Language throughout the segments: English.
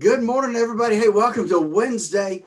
Good morning, everybody. Hey, welcome to Wednesday,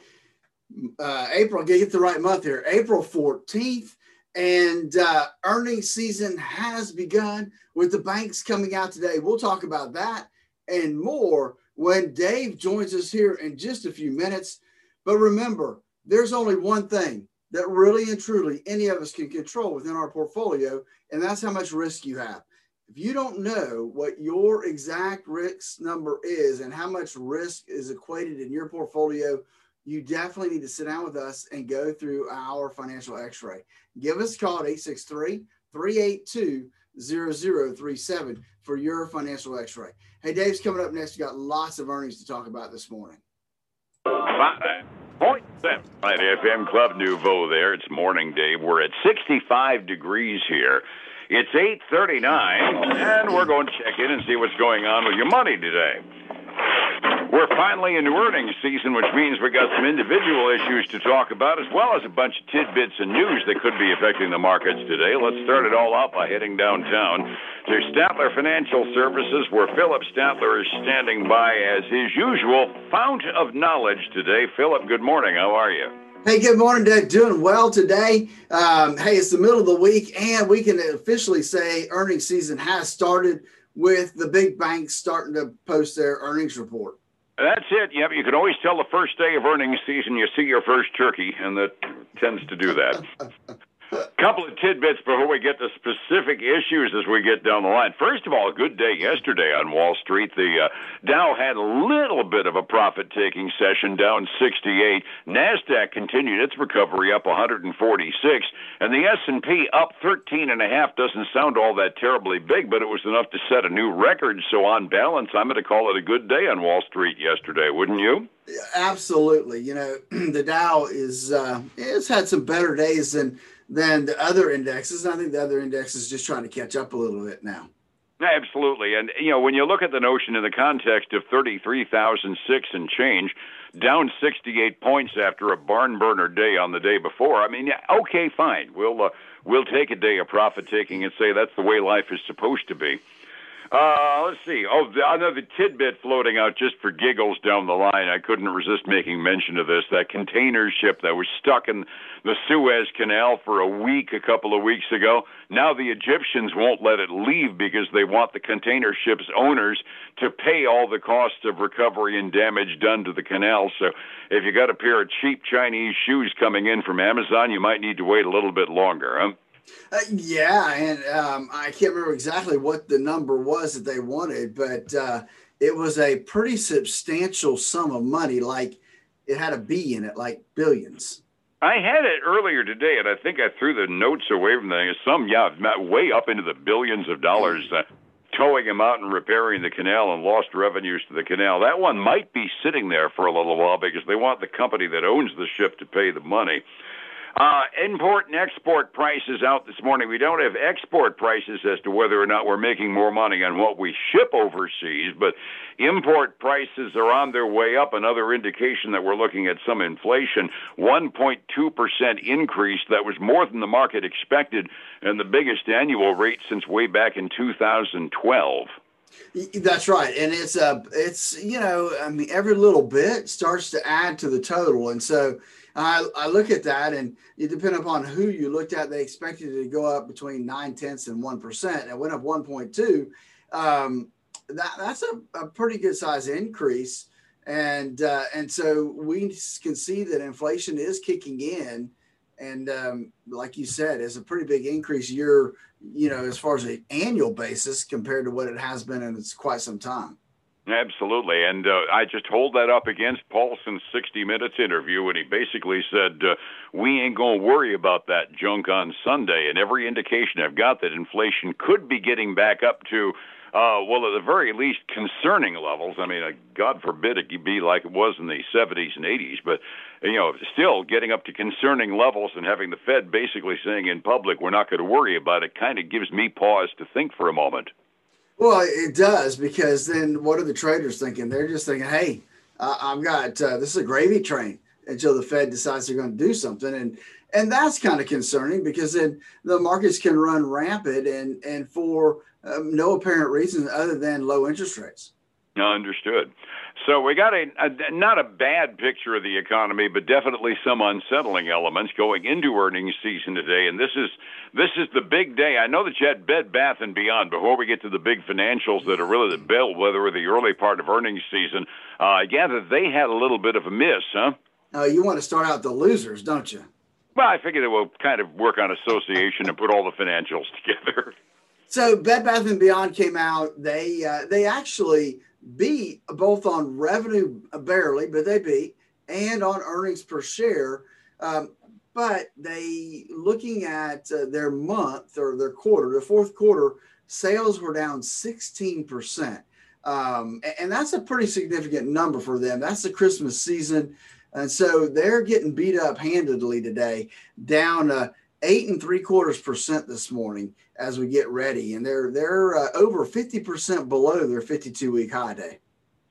uh, April. Get the right month here, April 14th. And uh, earnings season has begun with the banks coming out today. We'll talk about that and more when Dave joins us here in just a few minutes. But remember, there's only one thing that really and truly any of us can control within our portfolio, and that's how much risk you have. If you don't know what your exact risk number is and how much risk is equated in your portfolio, you definitely need to sit down with us and go through our financial x ray. Give us a call at 863 382 0037 for your financial x ray. Hey, Dave's coming up next. We got lots of earnings to talk about this morning. Five point seven. Light, FM Club Nouveau there. It's morning, Dave. We're at 65 degrees here. It's 8:39, and we're going to check in and see what's going on with your money today. We're finally into earnings season, which means we've got some individual issues to talk about, as well as a bunch of tidbits and news that could be affecting the markets today. Let's start it all out by heading downtown to Statler Financial Services, where Phillip Statler is standing by as his usual fount of knowledge today. Phillip, good morning. How are you? Hey, good morning, Doug. Doing well today. Um, hey, it's the middle of the week, and we can officially say earnings season has started with the big banks starting to post their earnings report. That's it. Yep, you can always tell the first day of earnings season you see your first turkey, and that tends to do that. Couple of tidbits before we get to specific issues as we get down the line. First of all, a good day yesterday on Wall Street. The uh, Dow had a little bit of a profit-taking session, down 68. Nasdaq continued its recovery, up 146, and the S&P up 13 and a half. Doesn't sound all that terribly big, but it was enough to set a new record. So on balance, I'm going to call it a good day on Wall Street yesterday, wouldn't you? Absolutely. You know, the Dow is uh, it's had some better days than than the other indexes. I think the other index is just trying to catch up a little bit now. Absolutely. And, you know, when you look at the notion in the context of 33,006 and change, down 68 points after a barn burner day on the day before, I mean, okay, fine. We'll, uh, we'll take a day of profit taking and say that's the way life is supposed to be. Uh, let's see. Oh, another tidbit floating out just for giggles down the line. I couldn't resist making mention of this. That container ship that was stuck in the Suez Canal for a week a couple of weeks ago. Now the Egyptians won't let it leave because they want the container ship's owners to pay all the costs of recovery and damage done to the canal. So if you got a pair of cheap Chinese shoes coming in from Amazon, you might need to wait a little bit longer, huh? Uh, yeah, and um, I can't remember exactly what the number was that they wanted, but uh, it was a pretty substantial sum of money. Like it had a B in it, like billions. I had it earlier today, and I think I threw the notes away from the. Some, yeah, way up into the billions of dollars. Uh, towing them out and repairing the canal and lost revenues to the canal. That one might be sitting there for a little while because they want the company that owns the ship to pay the money. Uh, import and export prices out this morning. We don't have export prices as to whether or not we're making more money on what we ship overseas, but import prices are on their way up. Another indication that we're looking at some inflation. 1.2% increase. That was more than the market expected and the biggest annual rate since way back in 2012. That's right, and it's a uh, it's you know I mean every little bit starts to add to the total, and so I, I look at that, and it depend upon who you looked at. They expected it to go up between nine tenths and one percent. It went up one point two. Um, that that's a, a pretty good size increase, and uh, and so we can see that inflation is kicking in, and um, like you said, is a pretty big increase year. You know, as far as an annual basis compared to what it has been in quite some time. Absolutely. And uh, I just hold that up against Paulson's 60 Minutes interview, and he basically said, uh, We ain't going to worry about that junk on Sunday. And every indication I've got that inflation could be getting back up to, uh, well, at the very least, concerning levels. I mean, uh, God forbid it could be like it was in the 70s and 80s, but, you know, still getting up to concerning levels and having the Fed basically saying in public, We're not going to worry about it, kind of gives me pause to think for a moment. Well, it does because then what are the traders thinking? They're just thinking, "Hey, I've got uh, this is a gravy train until the Fed decides they're going to do something," and and that's kind of concerning because then the markets can run rampant and and for um, no apparent reason other than low interest rates. Understood. So we got a, a, not a bad picture of the economy, but definitely some unsettling elements going into earnings season today. And this is this is the big day. I know that you had Bed Bath and Beyond. Before we get to the big financials that are really the bellwether of the early part of earnings season, uh, I gather they had a little bit of a miss, huh? Uh, you want to start out the losers, don't you? Well, I figure that we'll kind of work on association and put all the financials together. So Bed Bath and Beyond came out. They uh, they actually beat both on revenue uh, barely, but they beat, and on earnings per share. Um, but they looking at uh, their month or their quarter, the fourth quarter, sales were down 16%. Um, and that's a pretty significant number for them. That's the Christmas season. And so they're getting beat up handedly today, down uh, eight and three quarters percent this morning as we get ready, and they're they're uh, over fifty percent below their fifty-two week high day.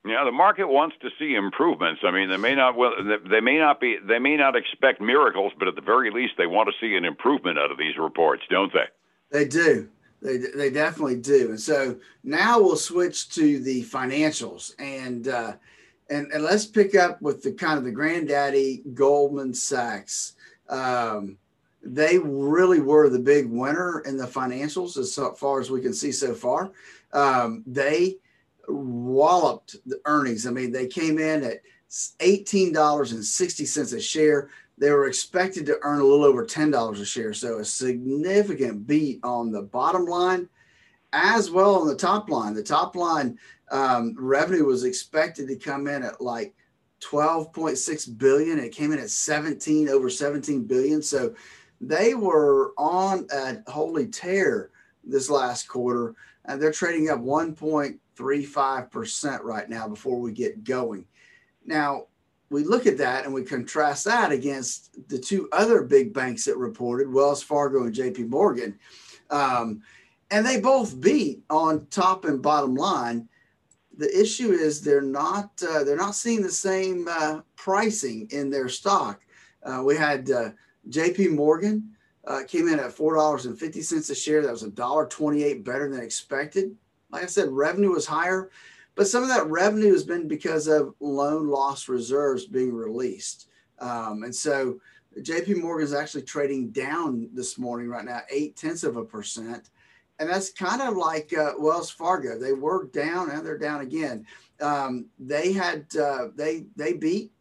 Yeah, the market wants to see improvements. I mean, they may not well, they may not be they may not expect miracles, but at the very least, they want to see an improvement out of these reports, don't they? They do. They, they definitely do. And so now we'll switch to the financials and uh, and and let's pick up with the kind of the granddaddy Goldman Sachs. Um, they really were the big winner in the financials as far as we can see so far. Um, they walloped the earnings. I mean, they came in at $18.60 a share. They were expected to earn a little over $10 a share. So a significant beat on the bottom line as well on the top line. The top line um, revenue was expected to come in at like 12.6 billion. It came in at 17 over 17 billion. So they were on a holy tear this last quarter, and they're trading up 1.35% right now before we get going. Now, we look at that and we contrast that against the two other big banks that reported, Wells Fargo and JP Morgan. Um, and they both beat on top and bottom line. The issue is they're not uh, they're not seeing the same uh, pricing in their stock. Uh, we had uh, JP Morgan uh, came in at $4.50 a share. That was $1.28 better than expected. Like I said, revenue was higher, but some of that revenue has been because of loan loss reserves being released. Um, and so JP Morgan is actually trading down this morning right now, eight tenths of a percent. And that's kind of like uh, Wells Fargo. They were down and they're down again. Um, they had uh, they they beat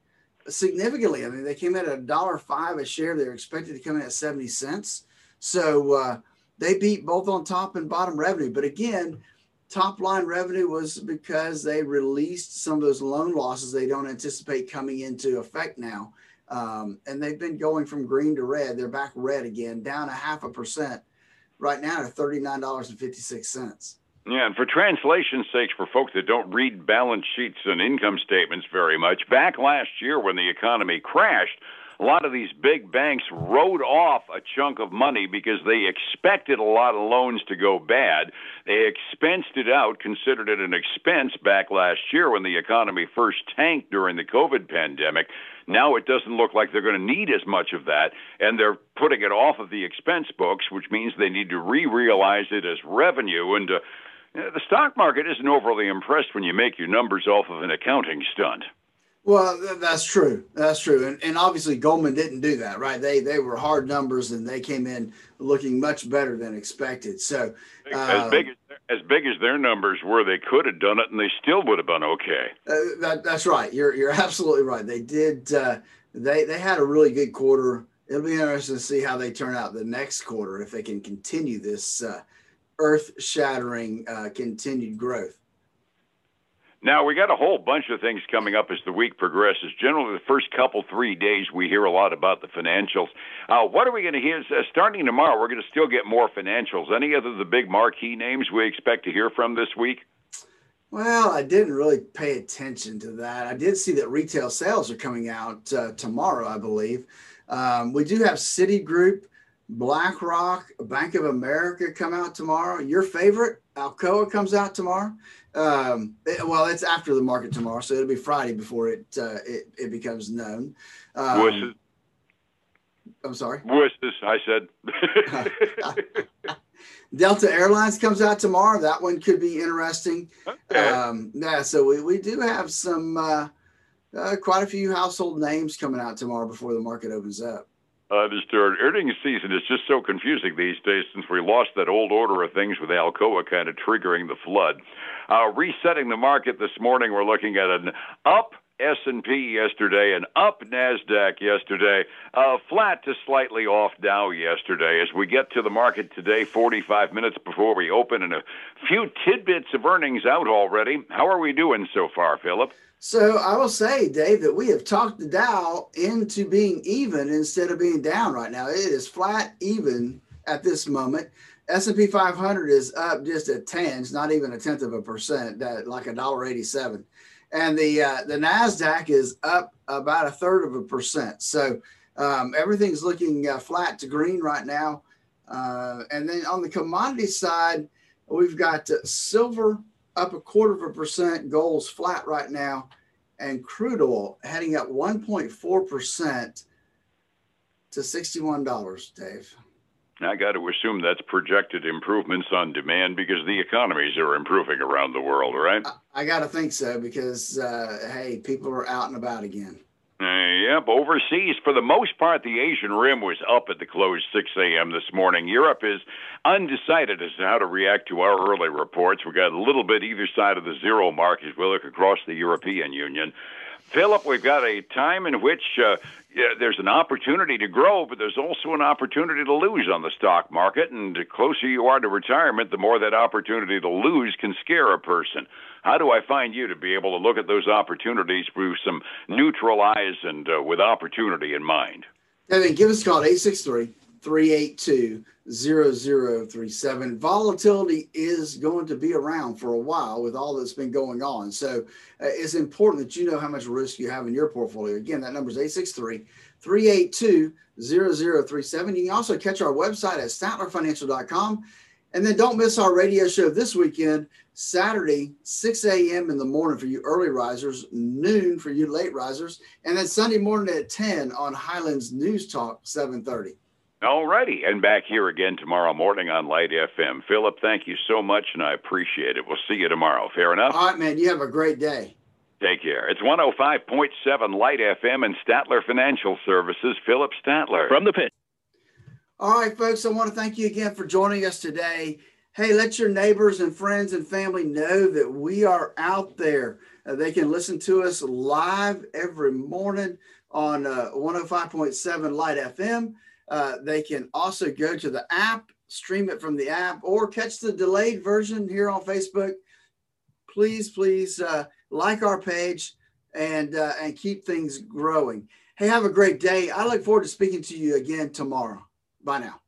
significantly. I mean, they came in at a dollar five a share. They're expected to come in at 70 cents. So uh, they beat both on top and bottom revenue. But again, top line revenue was because they released some of those loan losses they don't anticipate coming into effect now. Um, and they've been going from green to red. They're back red again, down a half a percent right now to $39.56. Yeah, and for translation's sake, for folks that don't read balance sheets and income statements very much, back last year when the economy crashed, a lot of these big banks wrote off a chunk of money because they expected a lot of loans to go bad. They expensed it out, considered it an expense back last year when the economy first tanked during the COVID pandemic. Now it doesn't look like they're going to need as much of that, and they're putting it off of the expense books, which means they need to re realize it as revenue. And uh, the stock market isn't overly impressed when you make your numbers off of an accounting stunt. Well, that's true. That's true, and, and obviously Goldman didn't do that, right? They they were hard numbers, and they came in looking much better than expected. So uh, as big as as big as their numbers were, they could have done it, and they still would have been okay. Uh, that, that's right. You're you're absolutely right. They did. Uh, they they had a really good quarter. It'll be interesting to see how they turn out the next quarter if they can continue this uh, earth shattering uh, continued growth. Now, we got a whole bunch of things coming up as the week progresses. Generally, the first couple, three days, we hear a lot about the financials. Uh, what are we going to hear? Uh, starting tomorrow, we're going to still get more financials. Any other the big marquee names we expect to hear from this week? Well, I didn't really pay attention to that. I did see that retail sales are coming out uh, tomorrow, I believe. Um, we do have Citigroup BlackRock, Bank of America come out tomorrow. Your favorite, Alcoa, comes out tomorrow. Um, it, well, it's after the market tomorrow, so it'll be Friday before it uh, it, it becomes known. Um, I'm sorry. Wusses, I said. Delta Airlines comes out tomorrow. That one could be interesting. Okay. Um, yeah, so we, we do have some uh, uh, quite a few household names coming out tomorrow before the market opens up. Understood. Earnings season is just so confusing these days since we lost that old order of things with Alcoa kind of triggering the flood. Uh, resetting the market this morning, we're looking at an up S&P yesterday, and up Nasdaq yesterday, uh, flat to slightly off Dow yesterday. As we get to the market today, 45 minutes before we open, and a few tidbits of earnings out already. How are we doing so far, Phillip? So I will say, Dave, that we have talked the Dow into being even instead of being down right now. It is flat even at this moment. S&P 500 is up just a tenth, not even a tenth of a percent, that like a dollar eighty-seven and the uh, the Nasdaq is up about a third of a percent. So um, everything's looking uh, flat to green right now. Uh, and then on the commodity side, we've got silver up a quarter of a percent, gold's flat right now, and crude oil heading up 1.4 percent to $61. Dave. I got to assume that's projected improvements on demand because the economies are improving around the world, right? I, I got to think so because, uh, hey, people are out and about again. Yep, overseas, for the most part, the Asian Rim was up at the close 6 a.m. this morning. Europe is undecided as to how to react to our early reports. We got a little bit either side of the zero mark as we look across the European Union. Phillip, we've got a time in which uh, yeah, there's an opportunity to grow, but there's also an opportunity to lose on the stock market. And the closer you are to retirement, the more that opportunity to lose can scare a person. How do I find you to be able to look at those opportunities through some neutral eyes and uh, with opportunity in mind? Kevin, give us a call at 863 382 0037. Volatility is going to be around for a while with all that's been going on. So uh, it's important that you know how much risk you have in your portfolio. Again, that number is 863 382 0037. You can also catch our website at statlerfinancial.com. And then don't miss our radio show this weekend, Saturday, 6 a.m. in the morning for you early risers, noon for you late risers, and then Sunday morning at 10 on Highlands News Talk 730. All righty. And back here again tomorrow morning on Light FM. Phillip, thank you so much, and I appreciate it. We'll see you tomorrow. Fair enough? All right, man. You have a great day. Take care. It's 105.7 Light FM and Statler Financial Services. Phillip Statler. From the pit. All right, folks. I want to thank you again for joining us today. Hey, let your neighbors and friends and family know that we are out there. Uh, they can listen to us live every morning on uh, 105.7 Light FM. Uh, they can also go to the app, stream it from the app, or catch the delayed version here on Facebook. Please, please uh, like our page and uh, and keep things growing. Hey, have a great day. I look forward to speaking to you again tomorrow. Bye now.